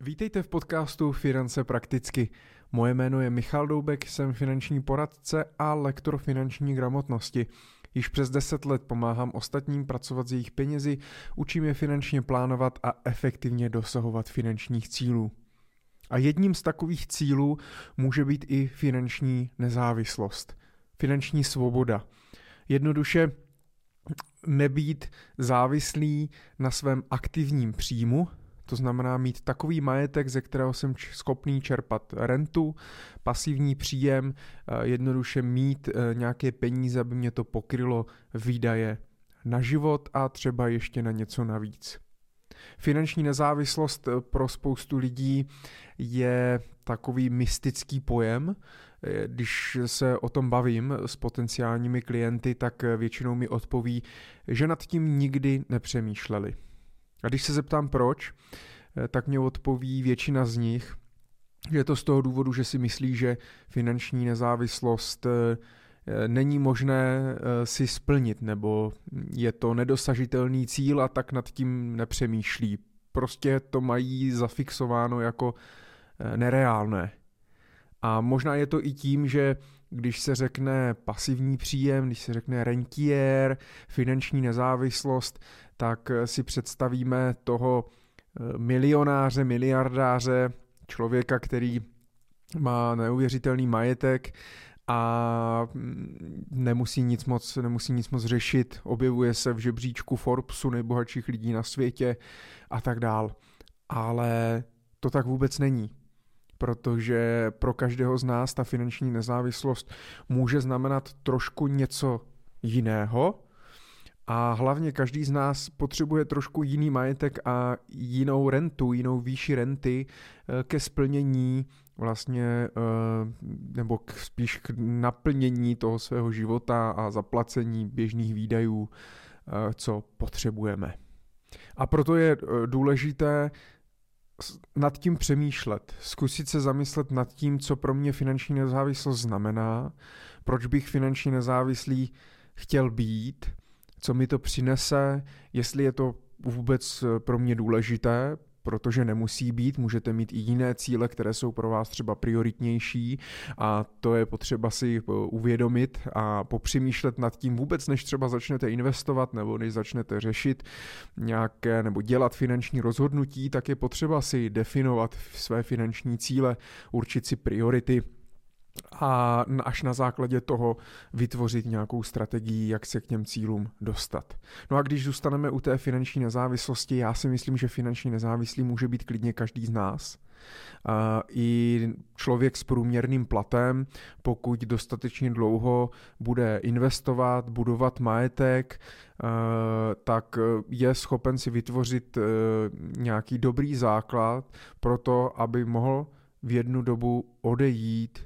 Vítejte v podcastu Finance prakticky. Moje jméno je Michal Doubek, jsem finanční poradce a lektor finanční gramotnosti. Již přes 10 let pomáhám ostatním pracovat s jejich penězi, učím je finančně plánovat a efektivně dosahovat finančních cílů. A jedním z takových cílů může být i finanční nezávislost, finanční svoboda. Jednoduše nebýt závislý na svém aktivním příjmu, to znamená mít takový majetek, ze kterého jsem schopný čerpat rentu, pasivní příjem, eh, jednoduše mít eh, nějaké peníze, aby mě to pokrylo výdaje na život a třeba ještě na něco navíc. Finanční nezávislost eh, pro spoustu lidí je takový mystický pojem. Když se o tom bavím s potenciálními klienty, tak většinou mi odpoví, že nad tím nikdy nepřemýšleli. A když se zeptám proč, eh, tak mě odpoví většina z nich, že je to z toho důvodu, že si myslí, že finanční nezávislost eh, eh, není možné si splnit, nebo je to nedosažitelný cíl a tak nad tím nepřemýšlí. Prostě to mají zafixováno jako nereálné. A možná je to i tím, že když se řekne pasivní příjem, když se řekne rentier, finanční nezávislost, tak si představíme toho eh, milionáře, miliardáře, člověka, který má neuvěřitelný majetek a mm, nemusí nic moc, nemusí nic moc řešit, objevuje se v žebříčku Forbesu nejbohatších lidí na světě a tak dál. Ale to tak vůbec není protože pro každého z nás ta finanční nezávislost může znamenat trošku něco jiného, a hlavně každý z nás potřebuje trošku jiný majetek a jinou rentu, jinou výši renty eh, ke splnění vlastně, eh, nebo spíš k naplnění toho svého života a zaplacení běžných výdajů, eh, co potřebujeme. A proto je důležité nad tím přemýšlet, zkusit se zamyslet nad tím, co pro mě finanční nezávislost znamená, proč bych finančně nezávislý chtěl být, co mi to přinese, jestli je to vůbec pro mě důležité, protože nemusí být, můžete mít i jiné cíle, které jsou pro vás třeba prioritnější a to je potřeba si eh, uvědomit a popřemýšlet nad tím vůbec, než třeba začnete investovat nebo než začnete řešit nějaké nebo dělat finanční rozhodnutí, tak je potřeba si definovat své finanční cíle, určit si priority, a až na základě toho vytvořit nějakou strategii, jak se k těm cílům dostat. No a když zůstaneme u té finanční nezávislosti, já si myslím, že finanční nezávislý může být klidně každý z nás. I člověk s průměrným platem, pokud dostatečně dlouho bude investovat, budovat majetek, tak je schopen si vytvořit e, nějaký dobrý základ pro to, aby mohl v jednu dobu odejít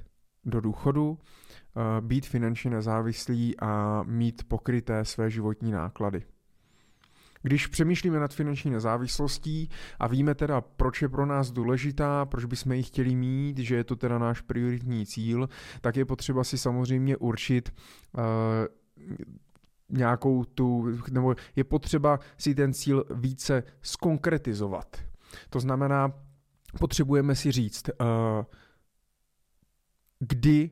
do důchodu, eh, být finančně nezávislý a mít pokryté své životní náklady. Když přemýšlíme nad finanční nezávislostí a víme teda, proč je pro nás důležitá, proč bychom ji chtěli mít, že je to teda náš prioritní cíl, tak je potřeba si samozřejmě určit uh, nějakou tu, nebo je potřeba si ten cíl více skonkretizovat. To znamená, potřebujeme si říct, uh, kdy,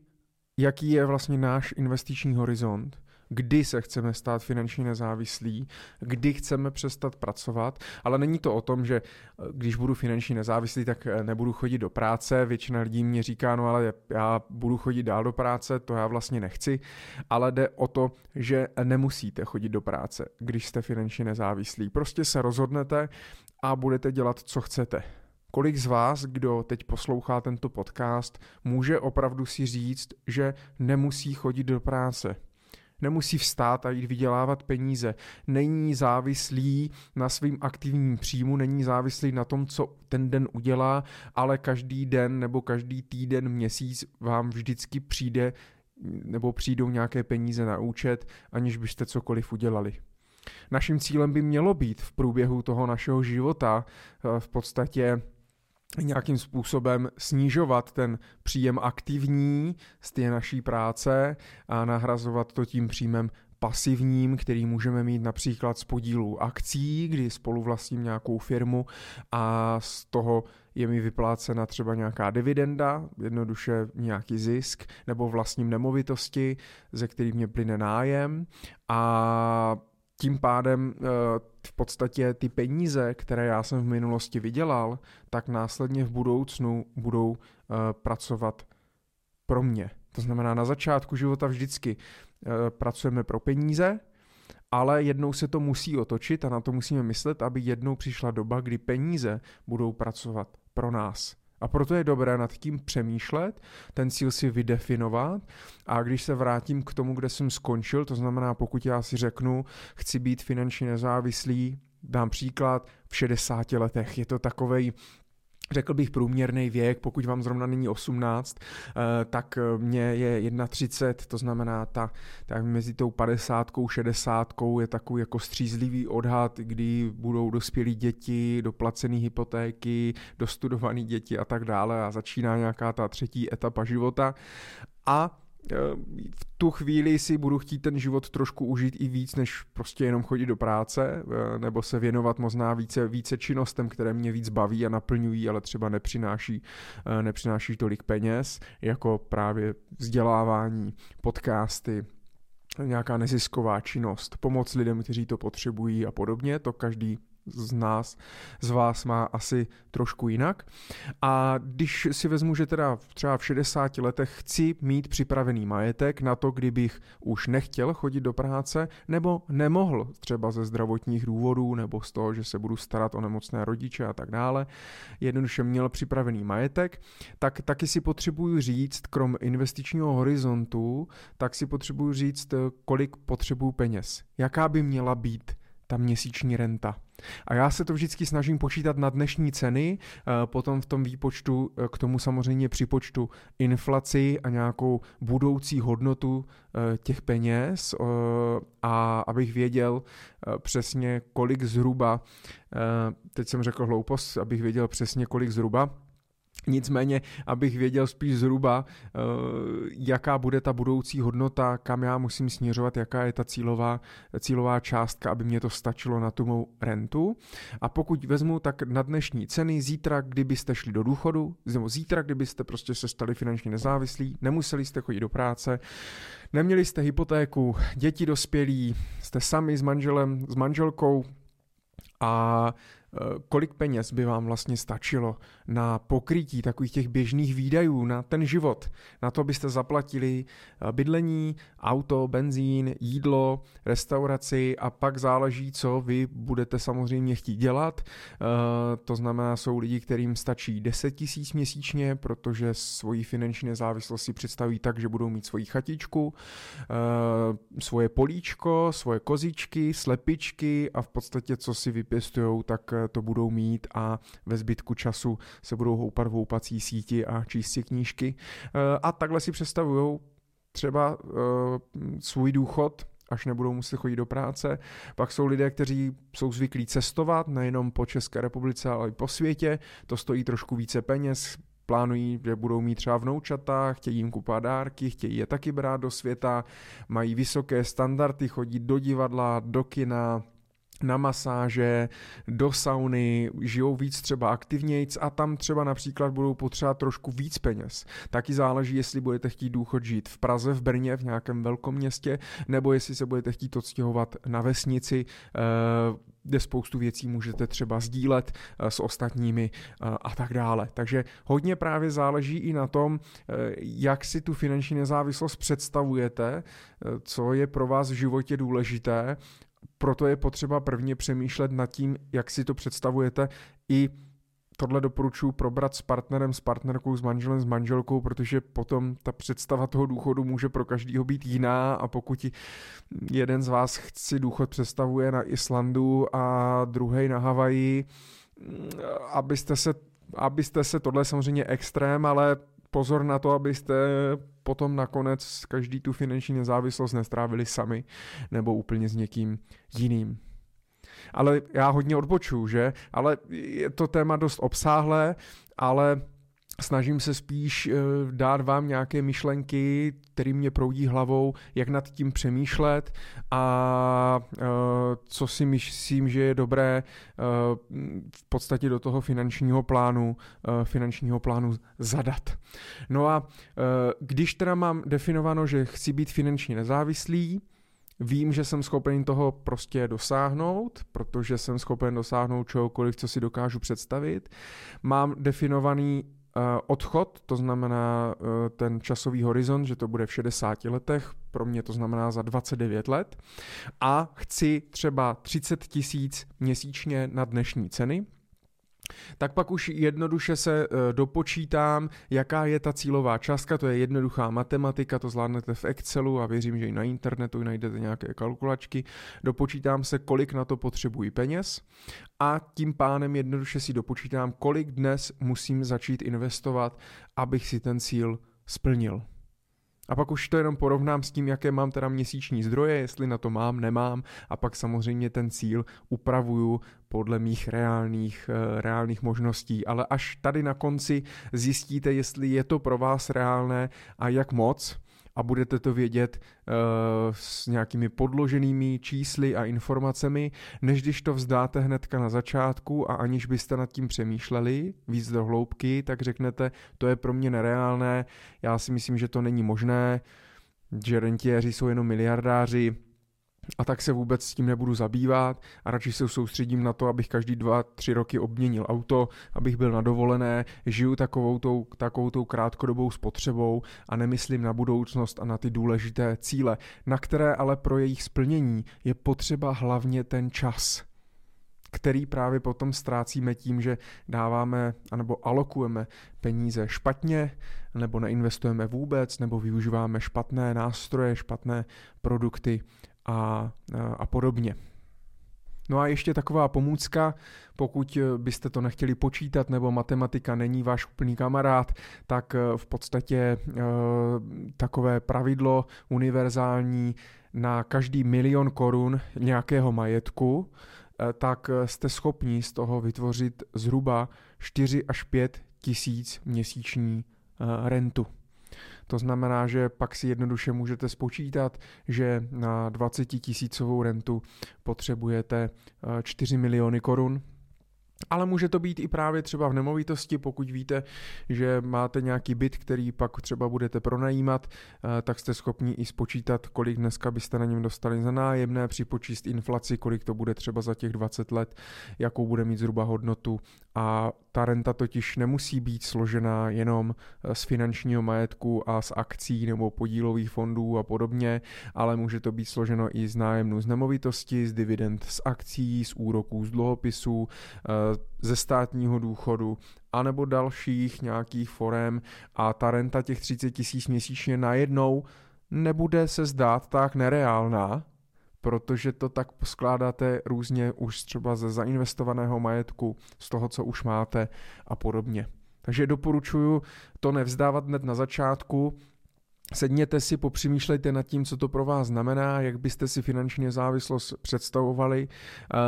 jaký je vlastně náš investiční horizont, kdy se chceme stát finančně nezávislí, kdy chceme přestat pracovat, ale není to o tom, že eh, když budu finančně nezávislý, tak eh, nebudu chodit do práce. Většina lidí mě říká, no ale já budu chodit dál do práce, to já vlastně nechci, ale jde o to, že nemusíte chodit do práce, když jste finančně nezávislí. Prostě se rozhodnete a budete dělat, co chcete. Kolik z vás, kdo teď poslouchá tento podcast, může opravdu si říct, že nemusí chodit do práce? Nemusí vstát a jít vydělávat peníze. Není závislý na svým aktivním příjmu, není závislý na tom, co ten den udělá, ale každý den nebo každý týden, měsíc vám vždycky přijde nebo přijdou nějaké peníze na účet, aniž byste cokoliv udělali. Naším cílem by mělo být v průběhu toho našeho života eh, v podstatě nějakým způsobem snižovat ten příjem aktivní z té naší práce a nahrazovat to tím příjmem pasivním, který můžeme mít například z podílu akcí, kdy spolu vlastním nějakou firmu a z toho je mi vyplácena třeba nějaká dividenda, jednoduše nějaký zisk, nebo vlastním nemovitosti, ze kterých mě plyne nájem. A tím pádem eh, v podstatě ty peníze, které já jsem v minulosti vydělal, tak následně v budoucnu budou eh, pracovat pro mě. To znamená, na začátku života vždycky eh, pracujeme pro peníze, ale jednou se to musí otočit a na to musíme myslet, aby jednou přišla doba, kdy peníze budou pracovat pro nás. A proto je dobré nad tím přemýšlet, ten cíl si vydefinovat a když se vrátím k tomu, kde jsem skončil, to znamená, pokud já si řeknu, chci být finančně nezávislý, dám příklad, v 60 letech. Je to takovej řekl bych průměrný věk, pokud vám zrovna není 18, eh, tak eh, mě je 31, to znamená ta, tak mezi tou 50 60 je takový jako střízlivý odhad, kdy budou dospělí děti, doplacený hypotéky, dostudovaný děti a tak dále a začíná nějaká ta třetí etapa života. A v tu chvíli si budu chtít ten život trošku užít i víc, než prostě jenom chodit do práce, eh, nebo se věnovat možná více, více činnostem, které mě víc baví a naplňují, ale třeba nepřináší, eh, nepřináší tolik peněz, jako právě vzdělávání, podcasty, nějaká nezisková činnost, pomoc lidem, kteří to potřebují a podobně, to každý z nás, z vás má asi trošku jinak. A když si vezmu, že teda třeba v 60 letech chci mít připravený majetek na to, kdybych už nechtěl chodit do práce, nebo nemohl třeba ze zdravotních důvodů, nebo z toho, že se budu starat o nemocné rodiče a tak dále, jednoduše měl připravený majetek, tak taky si potřebuju říct, krom investičního horizontu, tak si potřebuju říct, kolik potřebuju peněz. Jaká by měla být ta měsíční renta. A já se to vždycky snažím počítat na dnešní ceny, eh, potom v tom výpočtu eh, k tomu samozřejmě připočtu inflaci a nějakou budoucí hodnotu eh, těch peněz a abych věděl přesně, kolik zhruba, teď jsem řekl hloupost, abych věděl přesně, kolik zhruba Nicméně, abych věděl spíš zhruba, eh, jaká bude ta budoucí hodnota, kam já musím směřovat, jaká je ta cílová, cílová částka, aby mě to stačilo na tu mou rentu. A pokud vezmu tak na dnešní ceny, zítra, kdybyste šli do důchodu, nebo zítra, kdybyste prostě se stali finančně nezávislí, nemuseli jste chodit do práce, neměli jste hypotéku, děti dospělí, jste sami s manželem, s manželkou a kolik peněz by vám vlastně stačilo na pokrytí takových těch běžných výdajů na ten život. Na to byste zaplatili eh, bydlení, auto, benzín, jídlo, restauraci a pak záleží, co vy budete samozřejmě chtít dělat. Eh, to znamená, jsou lidi, kterým stačí 10 tisíc měsíčně, protože svoji finanční nezávislost si představí tak, že budou mít svoji chatičku, svoje políčko, svoje kozičky, slepičky a v podstatě, co si vypěstujou, tak to budou mít a ve zbytku času se budou houpat v houpací síti a číst si knížky. Eh, a takhle si představují třeba eh, svůj důchod, až nebudou muset chodit do práce. Pak jsou lidé, kteří jsou zvyklí cestovat, nejenom po České republice, ale i po světě. To stojí trošku více peněz, plánují, že budou mít třeba vnoučata, chtějí jim kupovat dárky, chtějí je taky brát do světa, mají vysoké standardy, chodí do divadla, do kina, na masáže, do sauny, žijou víc třeba aktivnějc a tam třeba například budou potřebovat trošku víc peněz. Taky záleží, jestli budete chtít důchod žít v Praze, v Brně, v nějakém velkom městě, nebo jestli se budete chtít odstěhovat na vesnici, eh, kde spoustu věcí můžete třeba sdílet eh, s ostatními eh, a tak dále. Takže hodně právě záleží i na tom, jak si tu finanční nezávislost představujete, co je pro vás v životě důležité proto je potřeba prvně přemýšlet nad tím, jak si to představujete. I tohle doporučuji probrat s partnerem, s partnerkou, s manželem, s manželkou, protože potom ta představa toho důchodu může pro každýho být jiná. A pokud jeden z vás si důchod představuje na Islandu a druhý na Havaji, abyste se, abyste se, tohle je samozřejmě extrém, ale pozor na to, abyste potom nakonec každý tu finanční nezávislost nestrávili sami nebo úplně s někým jiným. Ale já hodně odbočuju, že? Ale je to téma dost obsáhlé, ale snažím se spíš eh, dát vám nějaké myšlenky, které mě proudí hlavou, jak nad tím přemýšlet a eh, co si myslím, že je dobré eh, v podstatě do toho finančního plánu, finančního plánu zadat. No a když teda mám definováno, že chci být finančně nezávislý, Vím, že jsem schopen toho prostě dosáhnout, protože jsem schopen dosáhnout čehokoliv, co si dokážu představit. Mám definovaný odchod, to znamená eh, ten časový horizont, že to bude v 60 letech, pro mě to znamená za 29 let. A chci třeba 30 tisíc měsíčně na dnešní ceny, tak pak už jednoduše se e, dopočítám, jaká je ta cílová částka, to je jednoduchá matematika, to zvládnete v Excelu a věřím, že i na internetu najdete nějaké kalkulačky. Dopočítám se, kolik na to potřebuji peněz a tím pánem jednoduše si dopočítám, kolik dnes musím začít investovat, abych si ten cíl splnil. A pak už to jenom porovnám s tím, jaké mám teda měsíční zdroje, jestli na to mám, nemám a pak samozřejmě ten cíl upravuju podle mých reálných, eh, reálných možností. Ale až tady na konci zjistíte, jestli je to pro vás reálné a jak moc, a budete to vědět uh, s nějakými podloženými čísly a informacemi, než když to vzdáte hnedka na začátku a aniž byste nad tím přemýšleli víc do hloubky, tak řeknete, to je pro mě nereálné, já si myslím, že to není možné, že rentiéři jsou jenom miliardáři, a tak se vůbec s tím nebudu zabývat a radši se soustředím na to, abych každý dva, tři roky obměnil auto, abych byl na dovolené, žiju takovou tou, takovou tou krátkodobou spotřebou a nemyslím na budoucnost a na ty důležité cíle, na které ale pro jejich splnění je potřeba hlavně ten čas který právě potom ztrácíme tím, že dáváme anebo alokujeme peníze špatně, nebo neinvestujeme vůbec, nebo využíváme špatné nástroje, špatné produkty a, a podobně. No a ještě taková pomůcka, pokud byste to nechtěli počítat nebo matematika není váš úplný kamarád, tak eh, v podstatě e, takové pravidlo univerzální na každý milion korun nějakého majetku, tak jste schopni z toho vytvořit zhruba 4 až 5 tisíc měsíční rentu. To znamená, že pak si jednoduše můžete spočítat, že na 20 tisícovou rentu potřebujete 4 eh, miliony korun, ale může to být i právě třeba v nemovitosti, pokud víte, že máte nějaký byt, který pak třeba budete pronajímat, eh, tak jste schopni i spočítat, kolik dneska byste na něm dostali za nájemné, připočíst inflaci, kolik to bude třeba za těch 20 let, jakou bude mít zhruba hodnotu a ta renta totiž nemusí být složená jenom eh, z finančního majetku a z akcí nebo podílových fondů a podobně, ale může to být složeno i z nájemnu z nemovitosti, z dividend z akcí, z úroků z dluhopisů, eh, ze státního důchodu anebo dalších nějakých forem. A ta renta těch 30 tisíc měsíčně najednou nebude se zdát tak nereálná, protože to tak poskládáte různě už třeba ze zainvestovaného majetku, z toho, co už máte a podobně. Takže doporučuji to nevzdávat hned na začátku, Sedněte si, popřemýšlejte nad tím, co to pro vás znamená, jak byste si finanční závislost představovali. Uh,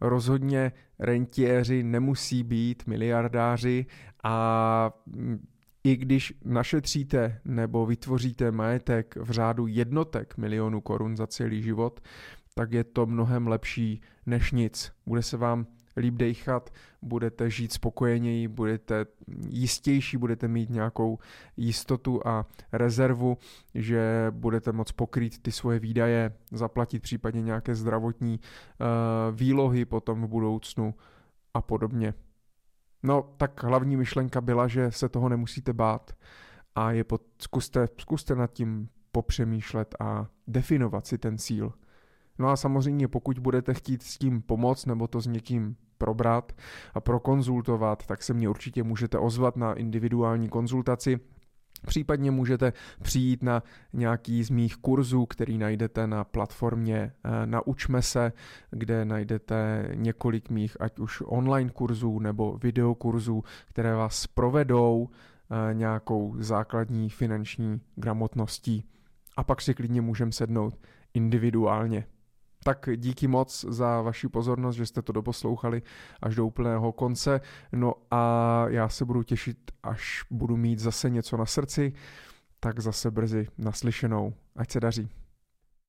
rozhodně rentiéři nemusí být miliardáři a i když našetříte nebo vytvoříte majetek v řádu jednotek milionů korun za celý život, tak je to mnohem lepší než nic. Bude se vám líp dechat, budete žít spokojeněji, budete jistější, budete mít nějakou jistotu a rezervu, že budete moct pokrýt ty svoje výdaje, zaplatit případně nějaké zdravotní uh, výlohy potom v budoucnu a podobně. No, tak hlavní myšlenka byla, že se toho nemusíte bát a je pod, zkuste, zkuste nad tím popřemýšlet a definovat si ten cíl. No a samozřejmě, pokud budete chtít s tím pomoct nebo to s někým probrat a prokonzultovat, tak se mě určitě můžete ozvat na individuální konzultaci. Případně můžete přijít na nějaký z mých kurzů, který najdete na platformě eh, Naučme se, kde najdete několik mých ať už online kurzů nebo videokurzů, které vás provedou eh, nějakou základní finanční gramotností. A pak si klidně můžeme sednout individuálně. Tak díky moc za vaši pozornost, že jste to doposlouchali až do úplného konce. No a já se budu těšit, až budu mít zase něco na srdci, tak zase brzy naslyšenou. Ať se daří.